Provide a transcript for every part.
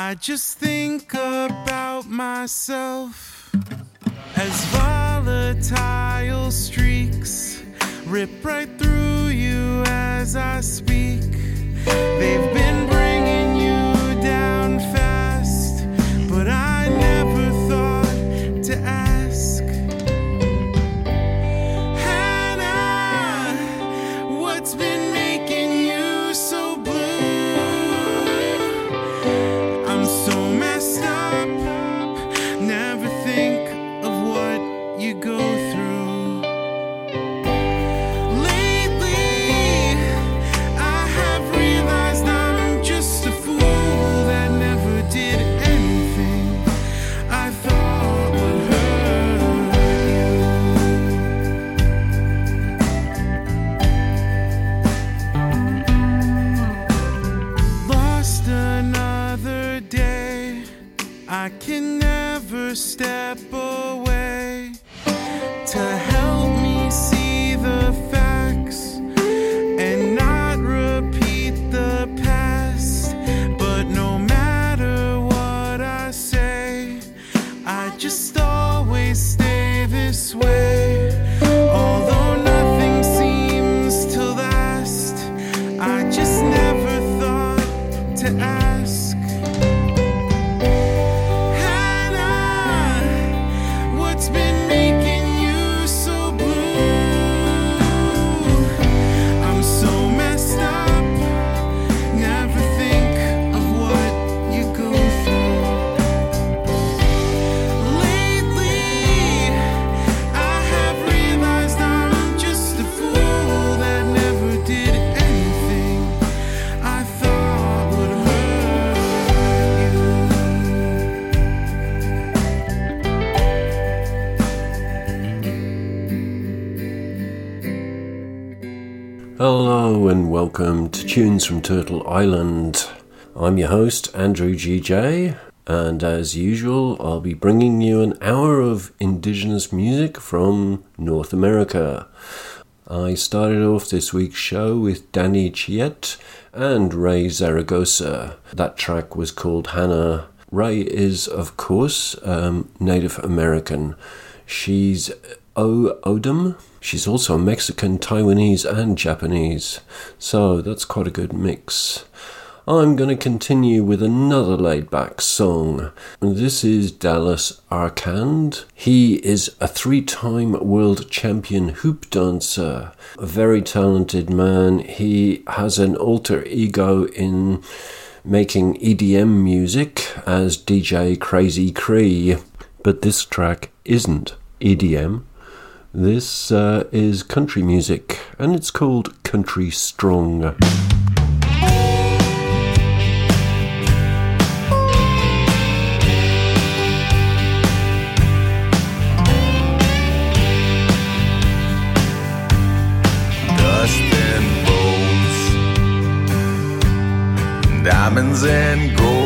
I just think about myself as volatile streaks rip right through you as I speak. They've been bringing you down fast, but I never I just never thought to ask. Tunes from Turtle Island. I'm your host, Andrew GJ, and as usual, I'll be bringing you an hour of Indigenous music from North America. I started off this week's show with Danny Chait and Raye Zaragoza. That track was called Hanna. Ray is, of course, um, Native American. She's O'odham. She's also Mexican, Taiwanese, and Japanese. So that's quite a good mix. I'm going to continue with another laid back song. This is Dallas Arcand. He is a three time world champion hoop dancer, a very talented man. He has an alter ego in making EDM music as DJ Crazy Cree, but this track isn't EDM. This uh, is country music, and it's called Country Strong. dust and bones, diamonds and gold.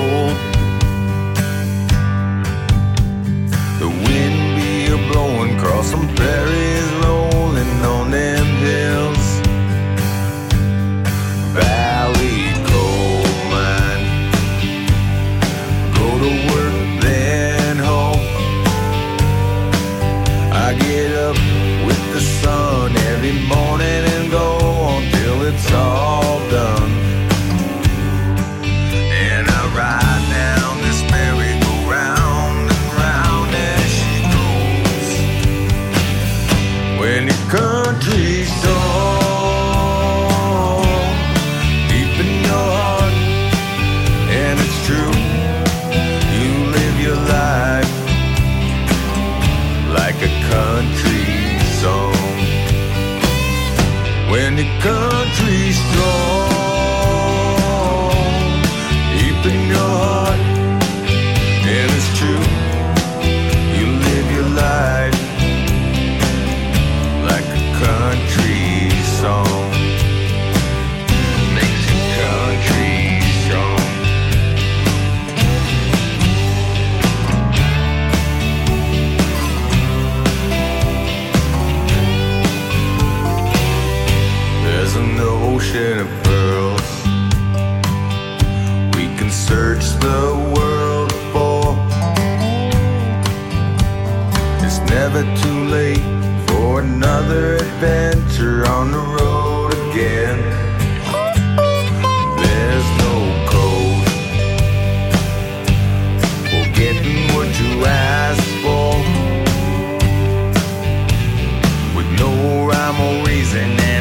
Or reason,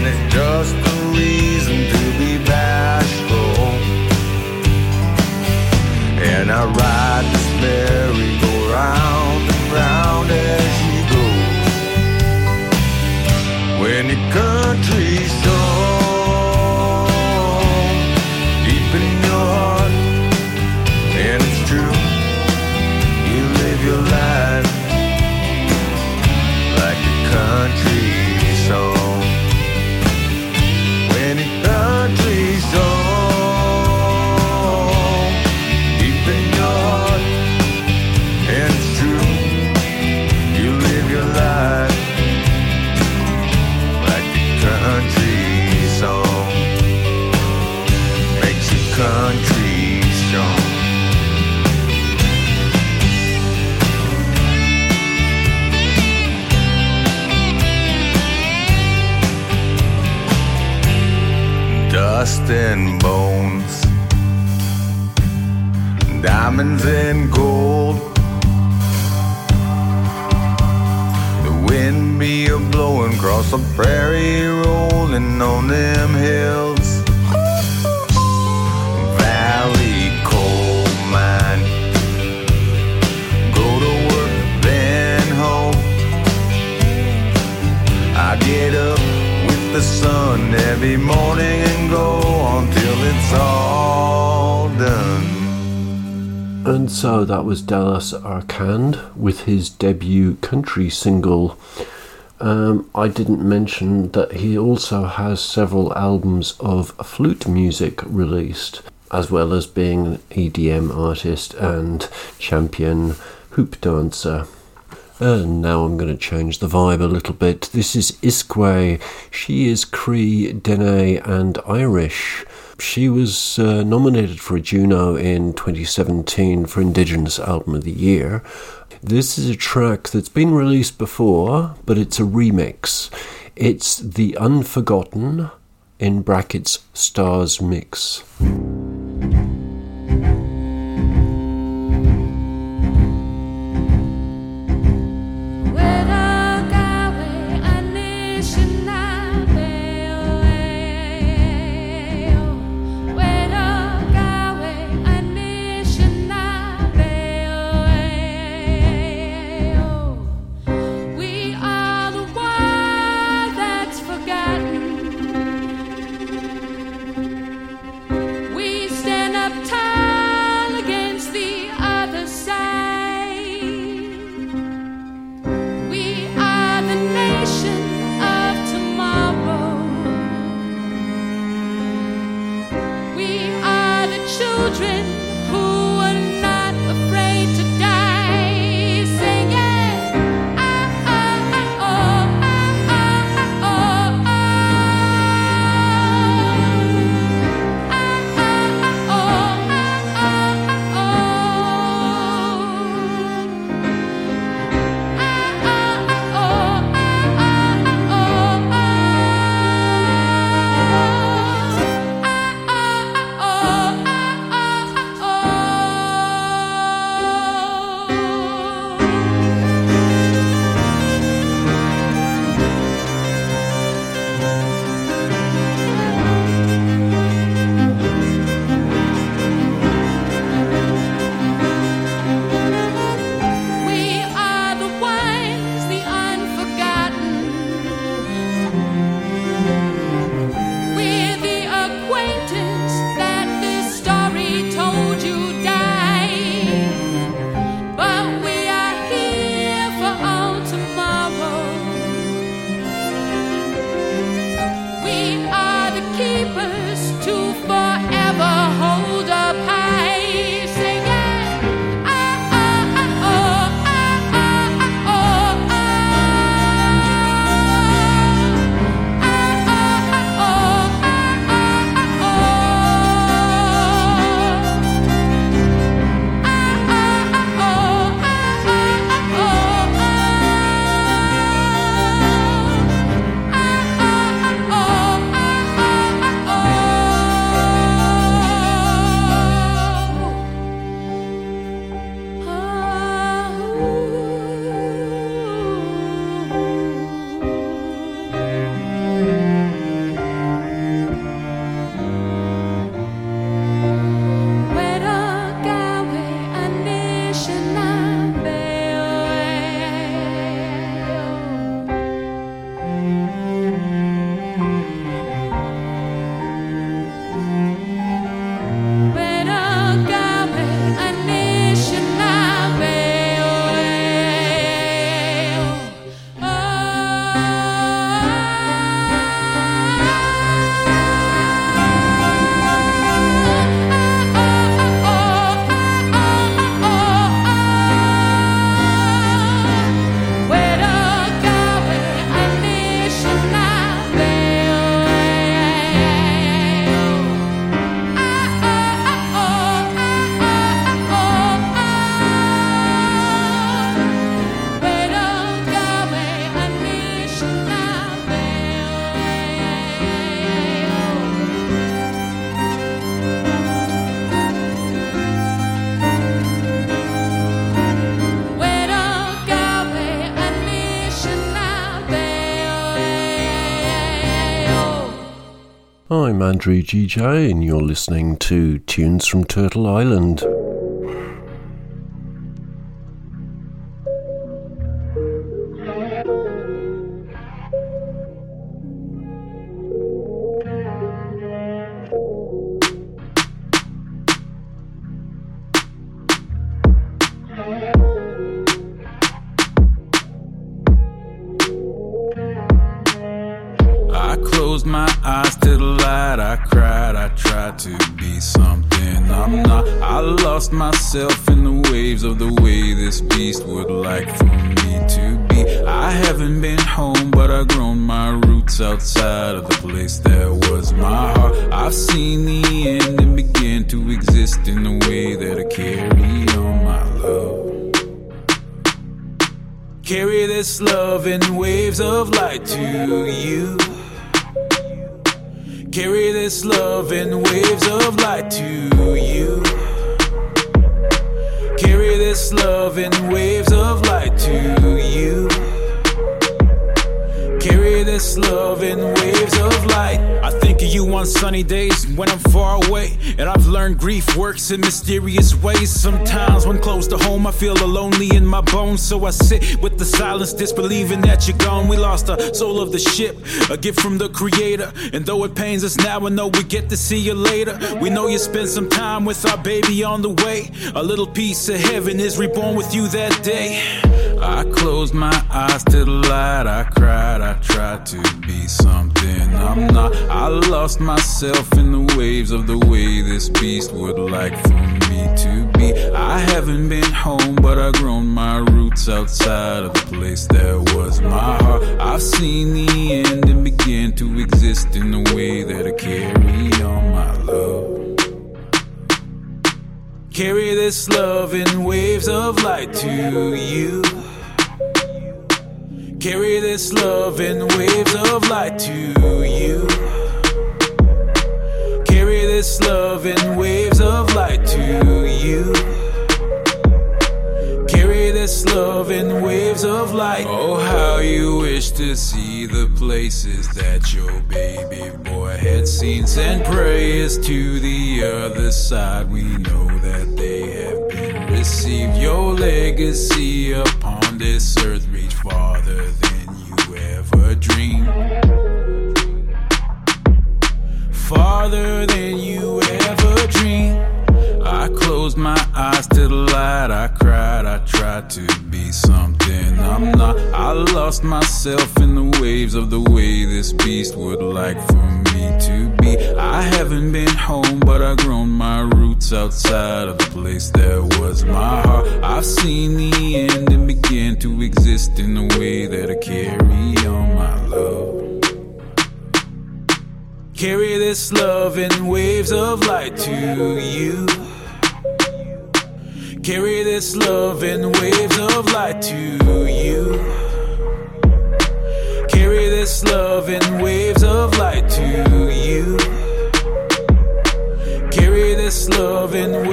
was Dallas Arcand with his debut country single. Um, I didn't mention that he also has several albums of flute music released, as well as being an EDM artist and champion hoop dancer. And now I'm going to change the vibe a little bit. This is iskwē. She is Cree, Dene, and Irish. She was uh, nominated for a Juno in 2017 for Indigenous Album of the Year. This is a track that's been released before, but it's a remix. It's The Unforgotten, in brackets, Stars Mix. I'm Andrew GJ, and you're listening to Tunes from Turtle Island. I sit with the silence, disbelieving that you're gone. We lost the soul of the ship, a gift from the creator. And though it pains us now, I know we get to see you later. We know you spent some time with our baby on the way. A little piece of heaven is reborn with you that day. I closed my eyes to the light. I cried. I tried to be something I'm not. I lost myself in the waves of the way this beast would like for me to be. I haven't been home, but I've grown my roots outside of the place that was my heart. I've seen the end and begin to exist in the way that I carry on my love. Carry this love in waves of light to you. Carry this love in waves of light to you. This love in waves of light to you. Carry this love in waves of light. Oh, how you wish to see the places that your baby boy had seen. Send prayers to the other side. We know that they have been received. Your legacy upon this earth reach farther than you ever dreamed. Farther than you ever dreamed. I closed my eyes to the light. I cried. I tried to be something I'm not. I lost myself in the waves of the way this beast would like for me to be. I haven't been home, but I've grown my roots outside of the place that was my heart. I've seen the end and begin to exist in the way that I carry on my love. Carry this love in waves of light to you. Carry this love in waves of light to you. Carry this love in waves of light to you. Carry this love in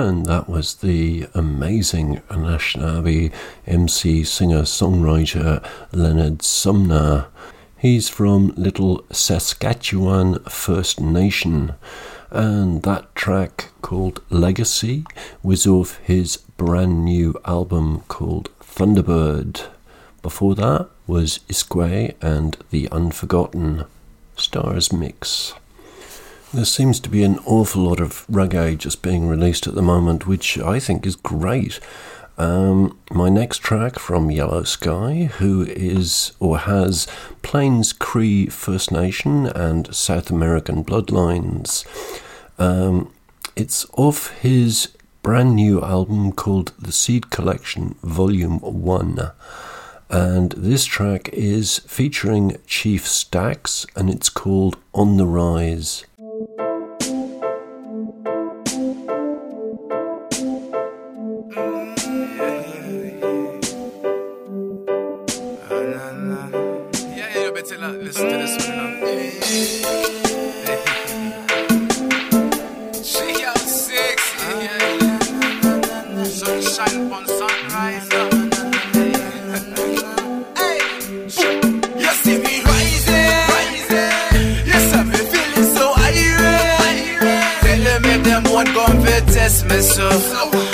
And that was the amazing Anishinaabe MC, singer, songwriter Leonard Sumner. He's from Little Saskatchewan First Nation, and that track called Legacy was off his brand new album called Thunderbird. Before that was iskwē and The Unforgotten Stars Mix. There seems to be an awful lot of reggae just being released at the moment, which I think is great. Um, my next track from Yellowsky, who is or has Plains Cree First Nation and South American bloodlines. Um, it's off his brand new album called The Seed Collection Volume 1. And this track is featuring Chief Stackz and it's called On the Rise. She to this one. Sunshine on sunrise. You see me rising. Yes, I've feeling so. Tell them if them test me so.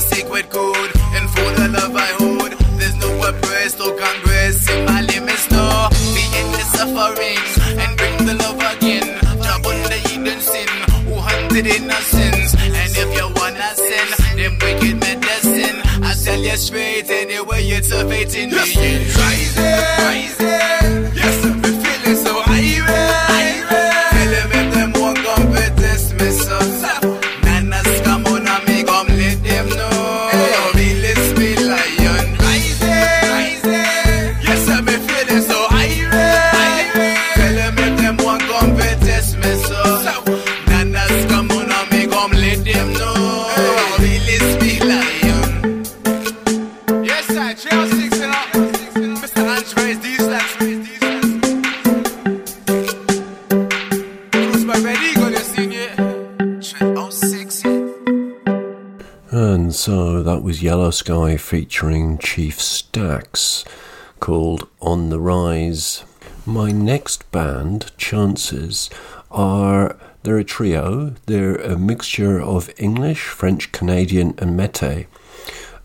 the sacred code and for the love I hold. There's no oppressed or congress in my limits, no. The endless sufferings and bring the love again. Drop on the hidden sin who hunted innocence. And if you wanna sin, them wicked medicine. I tell you straight, anyway, it's a fate in the end. Yellowsky featuring Chief Stackz called On the Rise. My next band, Chances, are they're a trio. They're a mixture of English, French, Canadian, and Métis.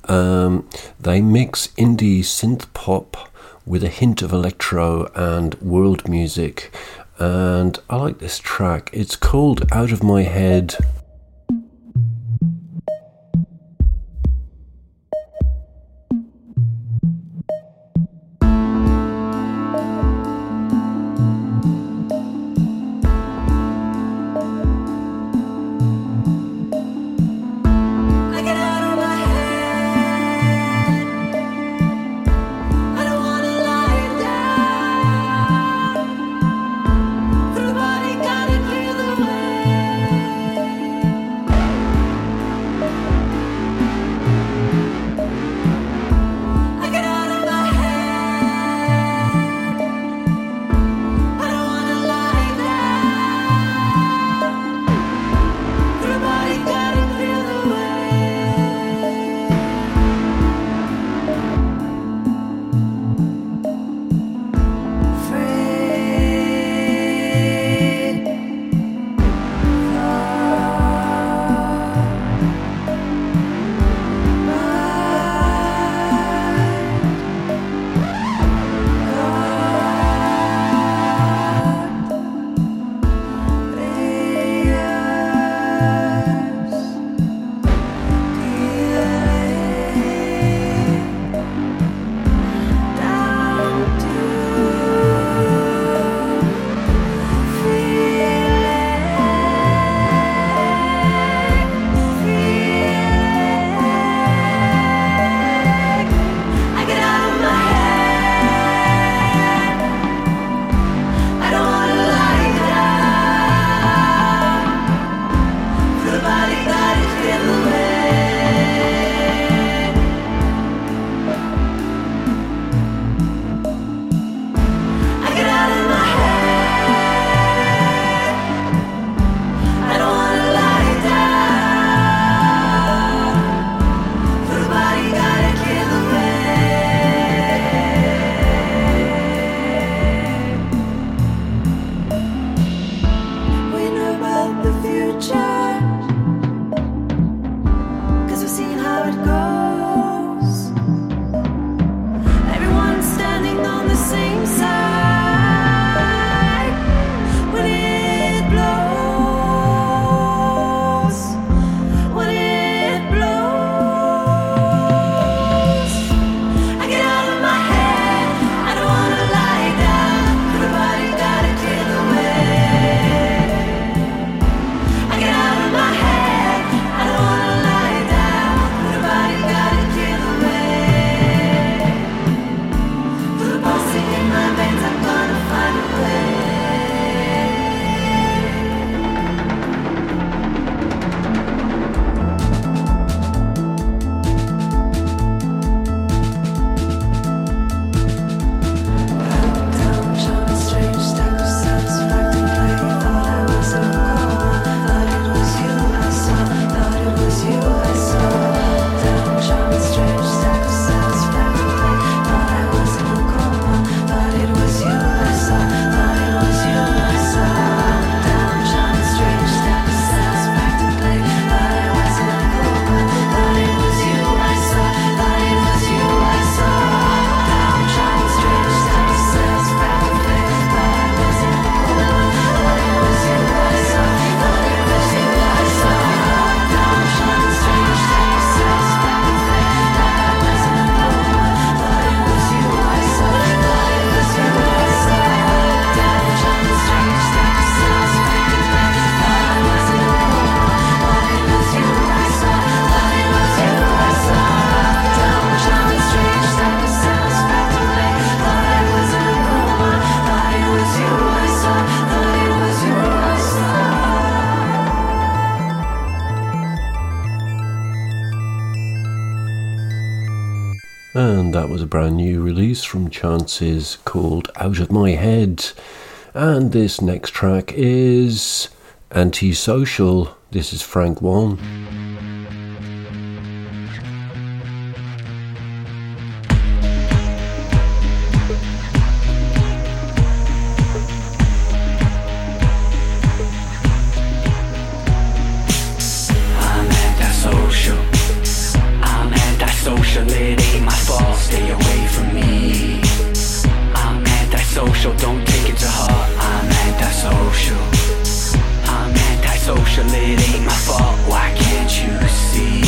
Um, they mix indie synth pop with a hint of electro and world music. And I like this track. It's called Out of My Head. Release from Chances called Out of My Head. And this next track is Antisocial. This is Frank Waln. I'm antisocial. It fault. Stay away from me. I'm antisocial. Don't take it to heart. I'm antisocial. I'm antisocial. It ain't my fault. Why can't you see?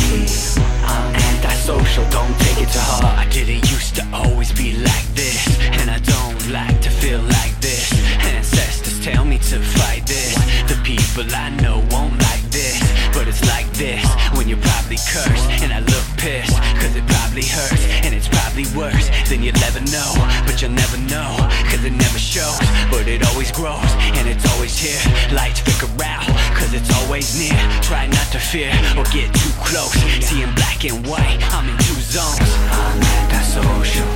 I'm antisocial. Don't take it to heart. I didn't used to always be like this, and I don't like to feel like this. Ancestors tell me to fight this. The people I know won't like this, but it's like this when you're probably cursed and I look pissed, cause it probably hurts and it's probably worse than you'll ever know. But you'll never know, cause it never shows, but it always grows and it's always here. Lights flicker out, cause it's always near. Try not to fear or get too close. Seeing black and white, I'm in two zones. I'm antisocial.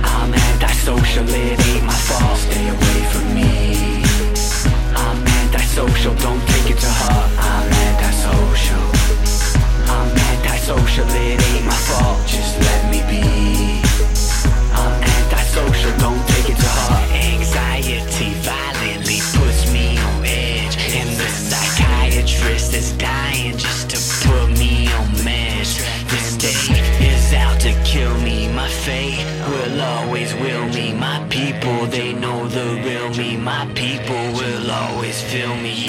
I'm antisocial, it ain't my fault. Stay away from me. I'm antisocial, don't take it to heart. I'm antisocial. I'm antisocial, it ain't my fault. Just let me be. I'm antisocial, don't take it to heart. Anxiety violently puts me on edge. And the psychiatrist is dying just to put me on meds. The state is out to kill me. My fate will always will me. My people, they know the real me. My people will always feel me,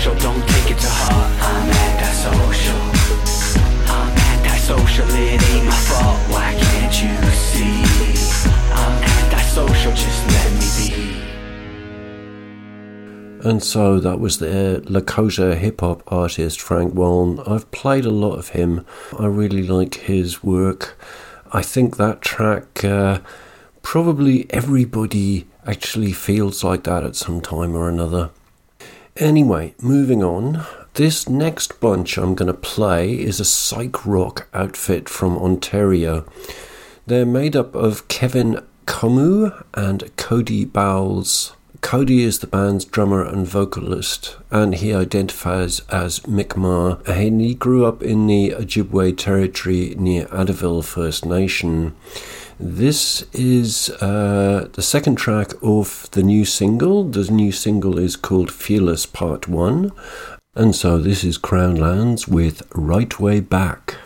antisocial, don't take it to heart. I'm antisocial. I'm antisocial, it ain't my fault. Why can't you see? I'm antisocial, just let me be. And so that was the Lakota hip hop artist Frank Waln. I've played a lot of him. I really like his work. I think that track, uh, probably everybody actually feels like that at some time or another. Anyway, moving on. This next bunch I'm going to play is a psych rock outfit from Ontario. They're made up of Kevin Comeau and Cody Bowles. Cody is the band's drummer and vocalist, and he identifies as Mi'kmaq, and he grew up in the Ojibwe territory near Alderville First Nation. This is uh, the second track of the new single. The new single is called Fearless Part 1, and so this is Crown Lands with Right Way Back.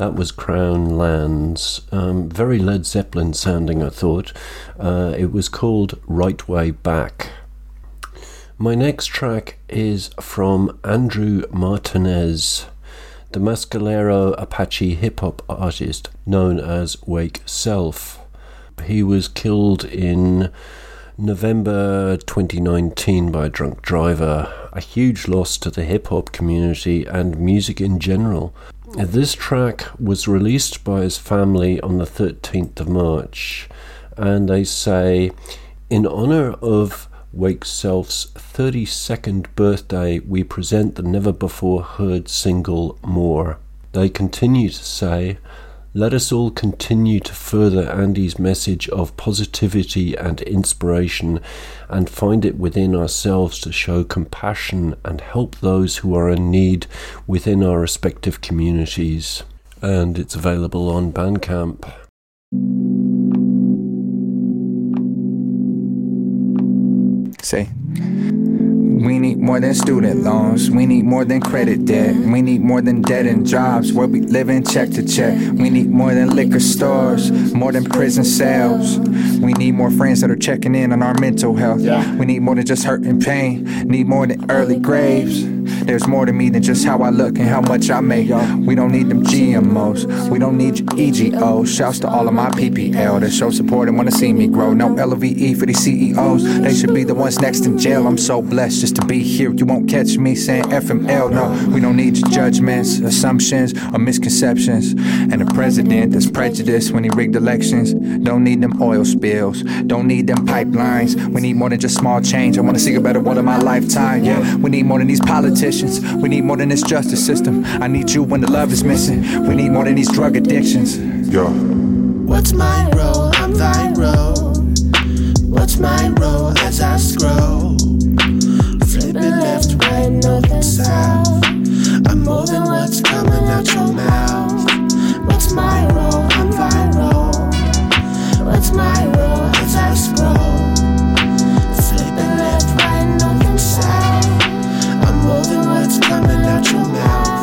That was Crown Lands. Um, very Led Zeppelin sounding, I thought. Uh, it was called Right Way Back. My next track is from Andrew Martinez, the Mescalero Apache hip hop artist known as Wake Self. He was killed in November 2019 by a drunk driver, a huge loss to the hip hop community and music in general. This track was released by his family on the 13th of March, and they say, in honor of Wake Self's 32nd birthday, we present the never before heard single More. They continue to say, let us all continue to further Andy's message of positivity and inspiration and find it within ourselves to show compassion and help those who are in need within our respective communities. And it's available on Bandcamp. Say, we need more than student loans. We need more than credit debt. We need more than dead end jobs where we live in check to check. We need more than liquor stores, more than prison cells. We need more friends that are checking in on our mental health. We need more than just hurt and pain. Need more than early graves. There's more to me than just how I look and how much I make. We don't need them GMOs. We don't need EGOs. Shouts to all of my PPL that show support and wanna see me grow. No LOVE for these CEOs. They should be the ones next in jail. I'm so blessed just to be here. You won't catch me saying FML. No, we don't need your judgments, assumptions, or misconceptions. And a president that's prejudiced when he rigged elections. Don't need them oil spills. Don't need them pipelines. We need more than just small change. I wanna see a better world in my lifetime. Yeah, we need more than these politicians. We need more than this justice system. I need you when the love is missing. We need more than these drug addictions. Yo. What's my role? I'm viral. What's my role as I scroll? Flipping left, right, north, and south. I'm more than what's coming out your mouth. What's my role? I'm viral. What's my role as I scroll? Flipping left, right, north, and south. More than what's coming out your mouth.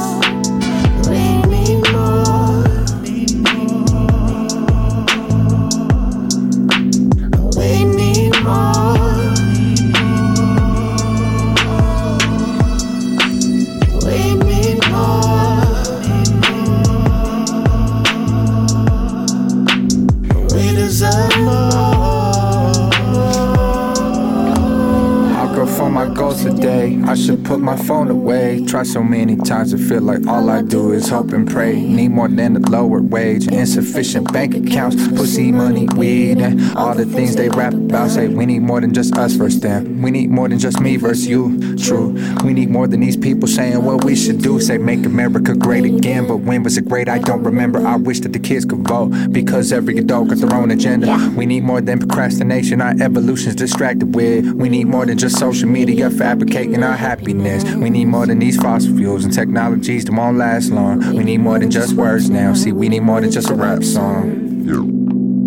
My goals today. I should put my phone away. Try so many times to feel like all I do is hope and pray. Need more than a lower wage, insufficient bank accounts, pussy money, weed, and all the things they rap about. Say we need more than just us versus them. We need more than just me versus you. True. We need more than these people saying what we should do. Say make America great again, but when was it great? I don't remember. I wish that the kids could vote because every adult got their own agenda. We need more than procrastination. Our evolution's distracted with. We need more than just social media fabricating our happiness. We need more than these fossil fuels and technologies that won't last long. We need more than just words now. See, we need more than just a rap song.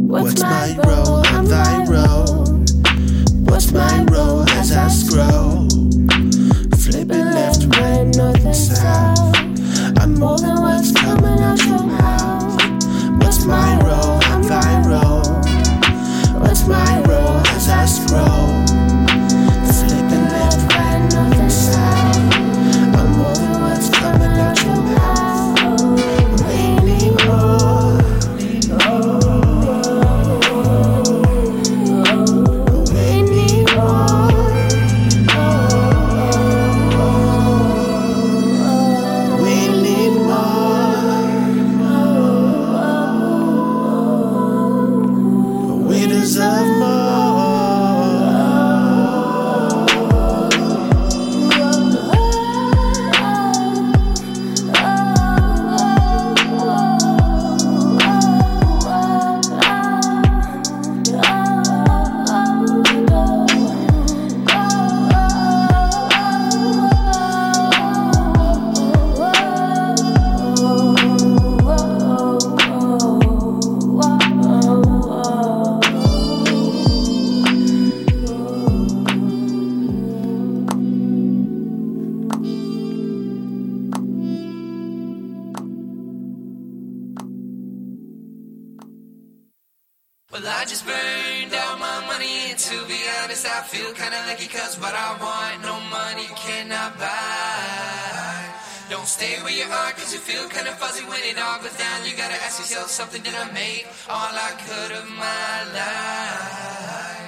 What's my role? I'm viral. What's my role as I scroll? Flipping left, right, north, and south. I'm more than what's coming out your mouth. What's my role? I'm viral. What's my role as I scroll? I feel kinda lucky cause what I want no money cannot buy. Don't stay where you are cause you feel kinda fuzzy when it all goes down. You gotta ask yourself something did I make all I could of my life?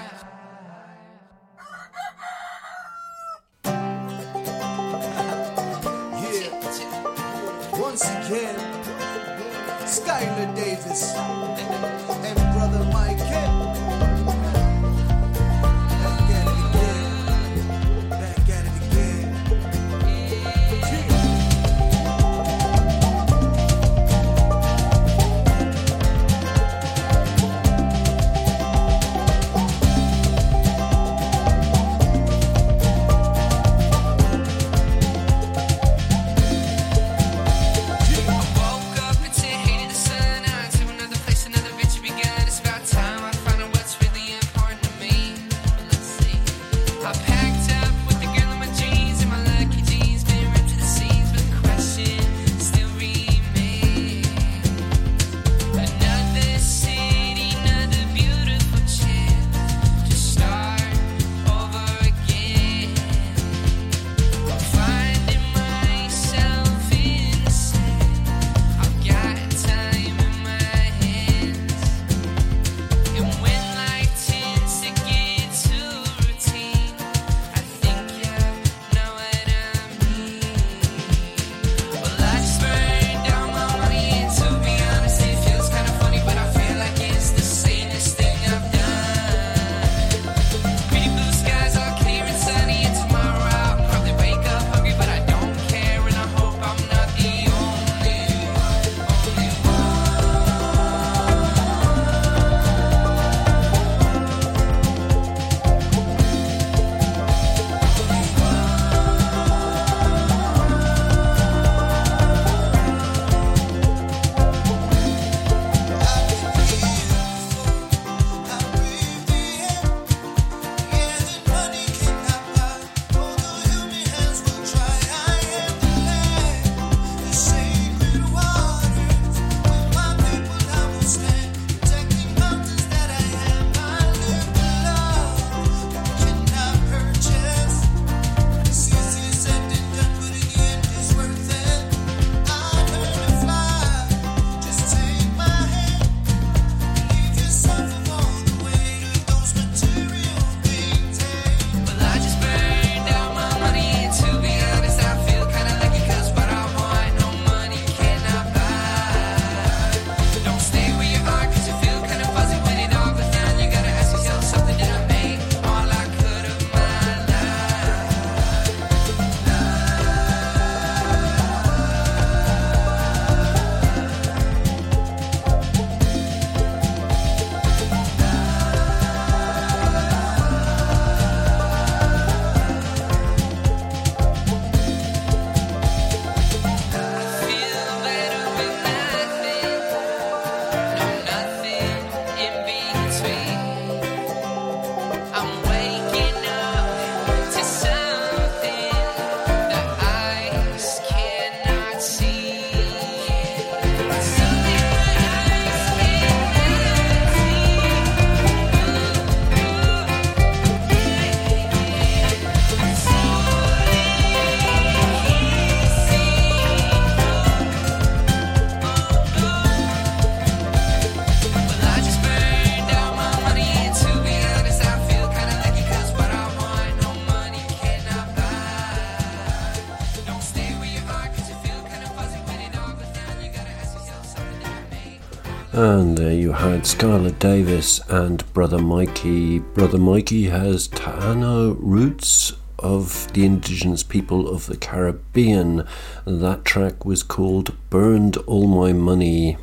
you had Skyler Davis and Brother Mikey. Brother Mikey has Taino roots of the indigenous people of the Caribbean. That track was called Burned All My Money.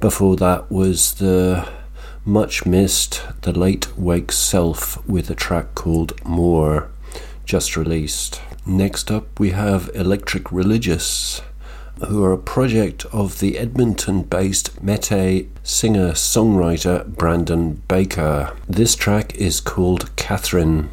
Before that was the much missed The Late Wake Self with a track called More, just released. Next up, we have Electric Religious who are a project of the Edmonton based Métis singer songwriter Brandon Baker. This track is called Catherine.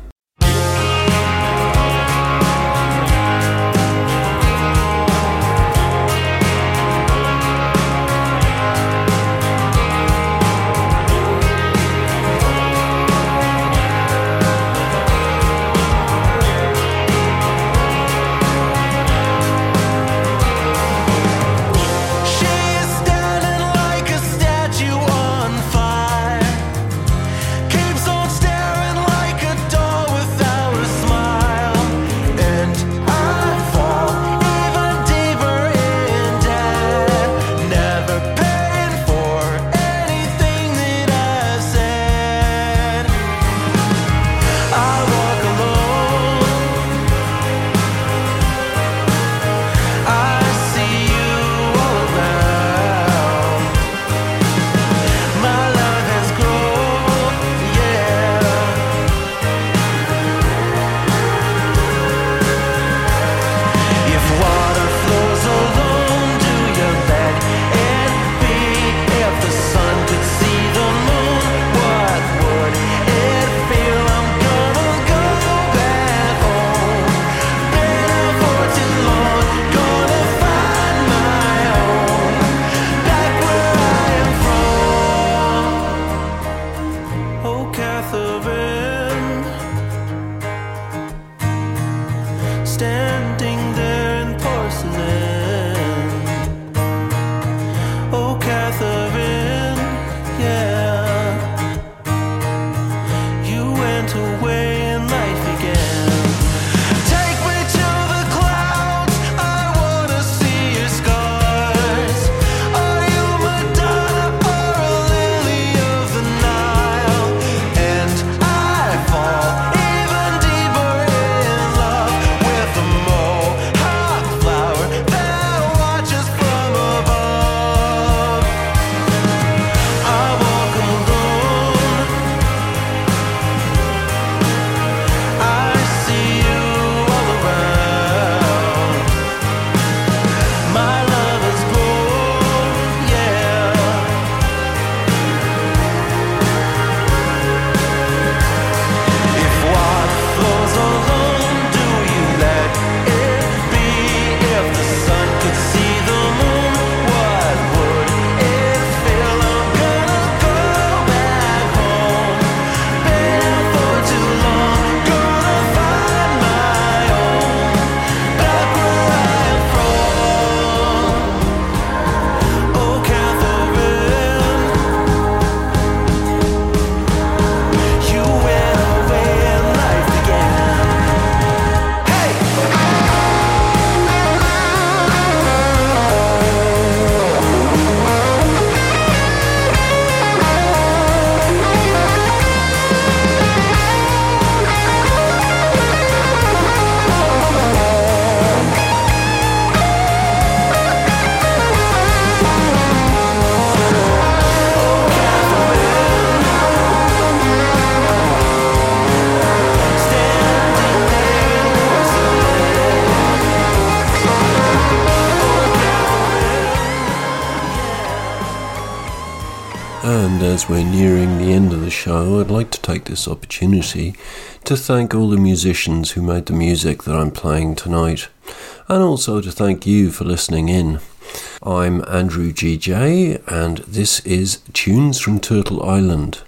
as we're nearing the end of the show, I'd like to take this opportunity to thank all the musicians who made the music that I'm playing tonight, and also to thank you for listening in. I'm Andrew GJ, and this is Tunes from Turtle Island.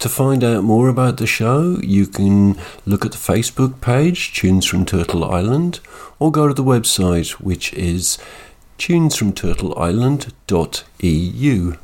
To find out more about the show, you can look at the Facebook page, Tunes from Turtle Island, or go to the website, which is tunesfromturtleisland.eu.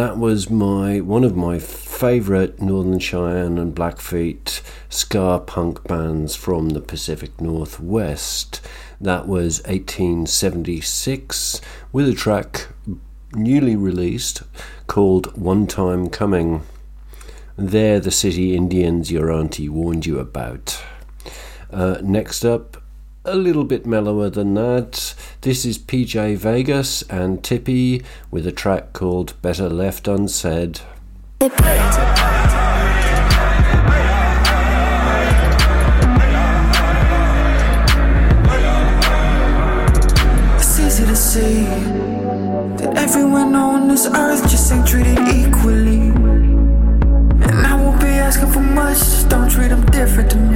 that was my one of my favourite Northern Cheyenne and Blackfeet ska punk bands from the Pacific Northwest. That was 1876 with a track newly released called One Time Coming. There, the city Indians your auntie warned you about. Uh, next up, a little bit mellower than that. This is PJ Vegas and Tippie with a track called Better Left Unsaid. It's easy to see that everyone on this earth just ain't treated equally. And I won't be asking for much, just don't treat them different to me.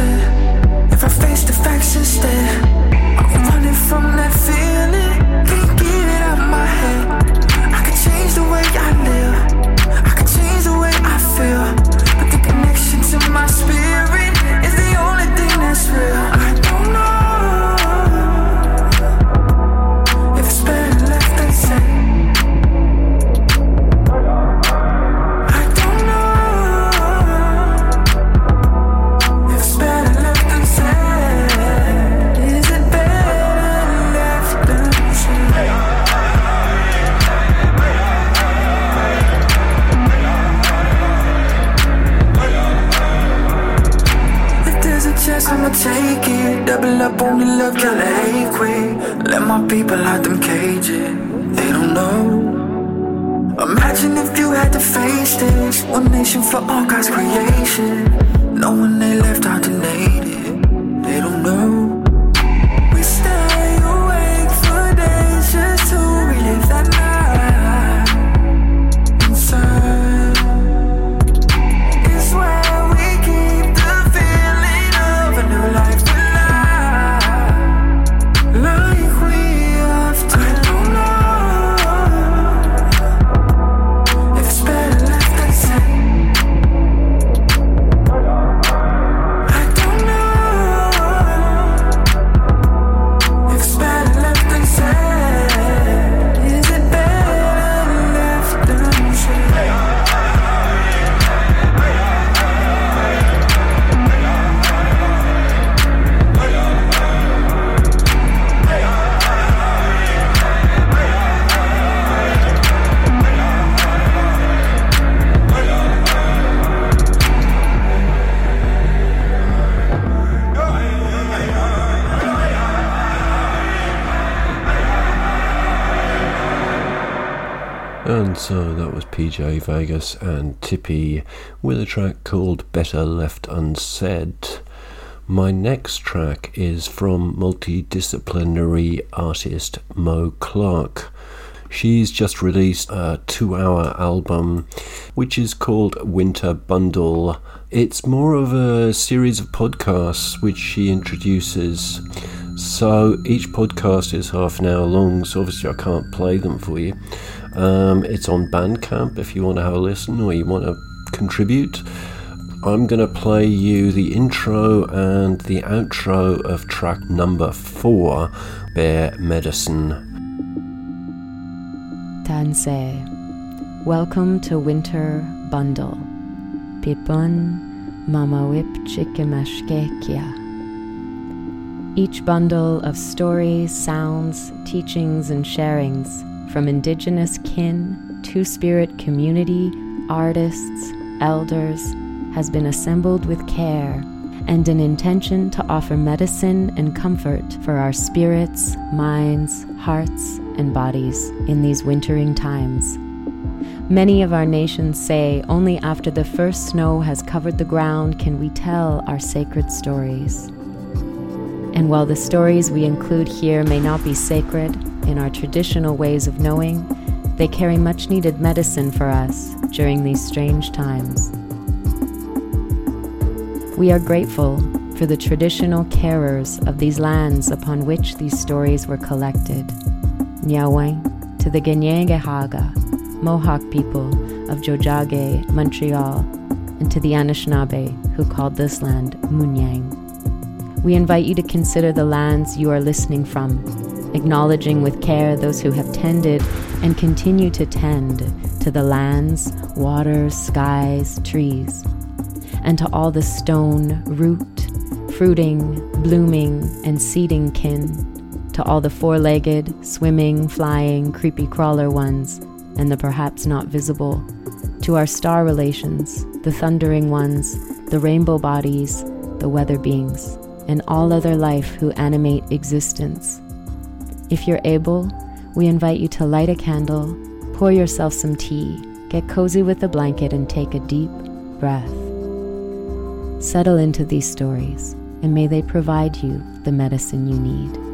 listen. And so that was PJ Vegas and Tippie with a track called Better Left Unsaid. My next track is from multidisciplinary artist Moe Clark. She's just released a two hour album which is called Winter Bundle. It's more of a series of podcasts which she introduces. So each podcast is half an hour long, so obviously I can't play them for you. Um, it's on Bandcamp if you want to have a listen or you want to contribute. I'm going to play you the intro and the outro of track number four, Bear Medicine. Tansei. Welcome to Winter Bundle. Pipun Mamawip Chikimashkekia. Each bundle of stories, sounds, teachings, and sharings from indigenous kin, two spirit community, artists, elders has been assembled with care and an intention to offer medicine and comfort for our spirits, minds, hearts, and bodies in these wintering times. Many of our nations say only after the first snow has covered the ground can we tell our sacred stories. And while the stories we include here may not be sacred in our traditional ways of knowing, they carry much needed medicine for us during these strange times. We are grateful for the traditional carers of these lands upon which these stories were collected. Nyawang to the Ganyangahaga, Mohawk people of Tiohtià:ke, Montreal, and to the Anishinaabe who called this land Mooniyang. We invite you to consider the lands you are listening from, acknowledging with care those who have tended and continue to tend to the lands, waters, skies, trees, and to all the stone, root, fruiting, blooming, and seeding kin, to all the four legged, swimming, flying, creepy crawler ones, and the perhaps not visible, to our star relations, the thundering ones, the rainbow bodies, the weather beings, and all other life who animate existence. If you're able, we invite you to light a candle, pour yourself some tea, get cozy with a blanket, and take a deep breath. Settle into these stories, and may they provide you the medicine you need.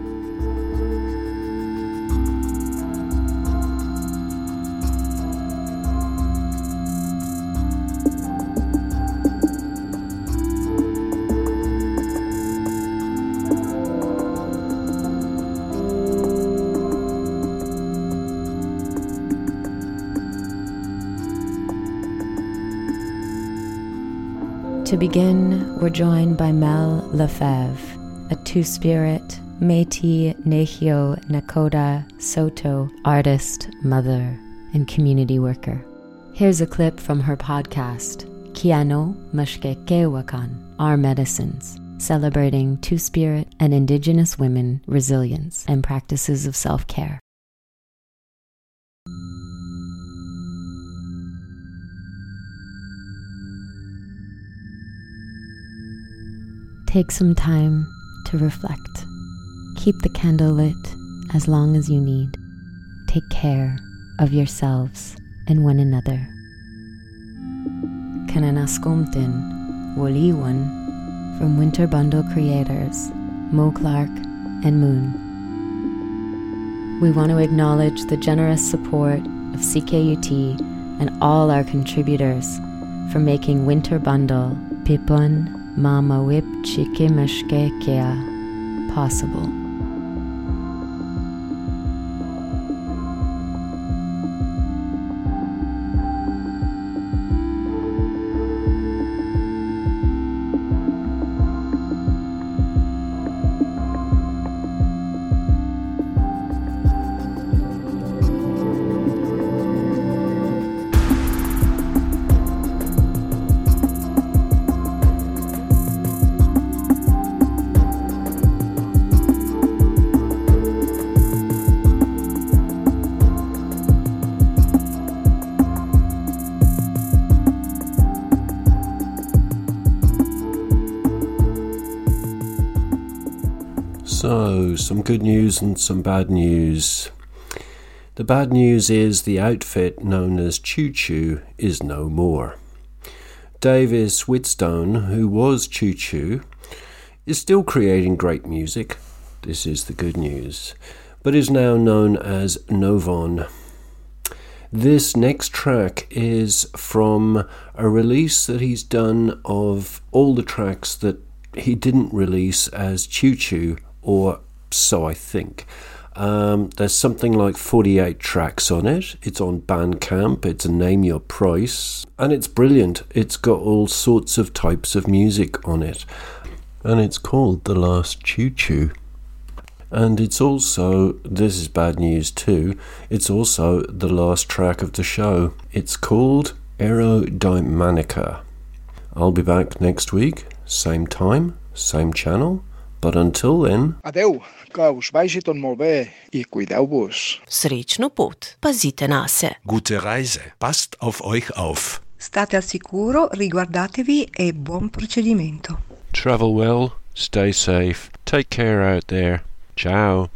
To begin, we're joined by Mel Lefebvre, a two spirit Métis Nehio Nakoda Saulteaux artist, mother, and community worker. Here's a clip from her podcast, Kiano Mashkekewakan Our Medicines, celebrating two spirit and indigenous women resilience and practices of self care. Take some time to reflect. Keep the candle lit as long as you need. Take care of yourselves and one another. Kananaskumtin, Woliwan, from Winter Bundle creators, Moe Clark and Moon. We want to acknowledge the generous support of CKUT and all our contributors for making Winter Bundle Pipun Mama Whip Chikimashkekea possible. Some good news and some bad news. The bad news is the outfit known as Tchutchu is no more. Davis Whitstone, who was Tchutchu, is still creating great music. This is the good news, but is now known as Novon. This next track is from a release that he's done of all the tracks that he didn't release as Tchutchu, or so I think. Um, there's something like 48 tracks on it. It's on Bandcamp. It's a name your price. And it's brilliant. It's got all sorts of types of music on it. And it's called The Last Tchutchu. And it's also, this is bad news too, it's also the last track of the show. It's called Aerodymanica. I'll be back next week, same time, same channel. But until then, Adeu, que us vagi tot molt bé i cuideu-vos. Srečno pot. Pazite na se. Gute Reise. Passt auf euch auf. State al sicuro, riguardatevi e buon procedimento. travel well, stay safe, take care out there. Ciao.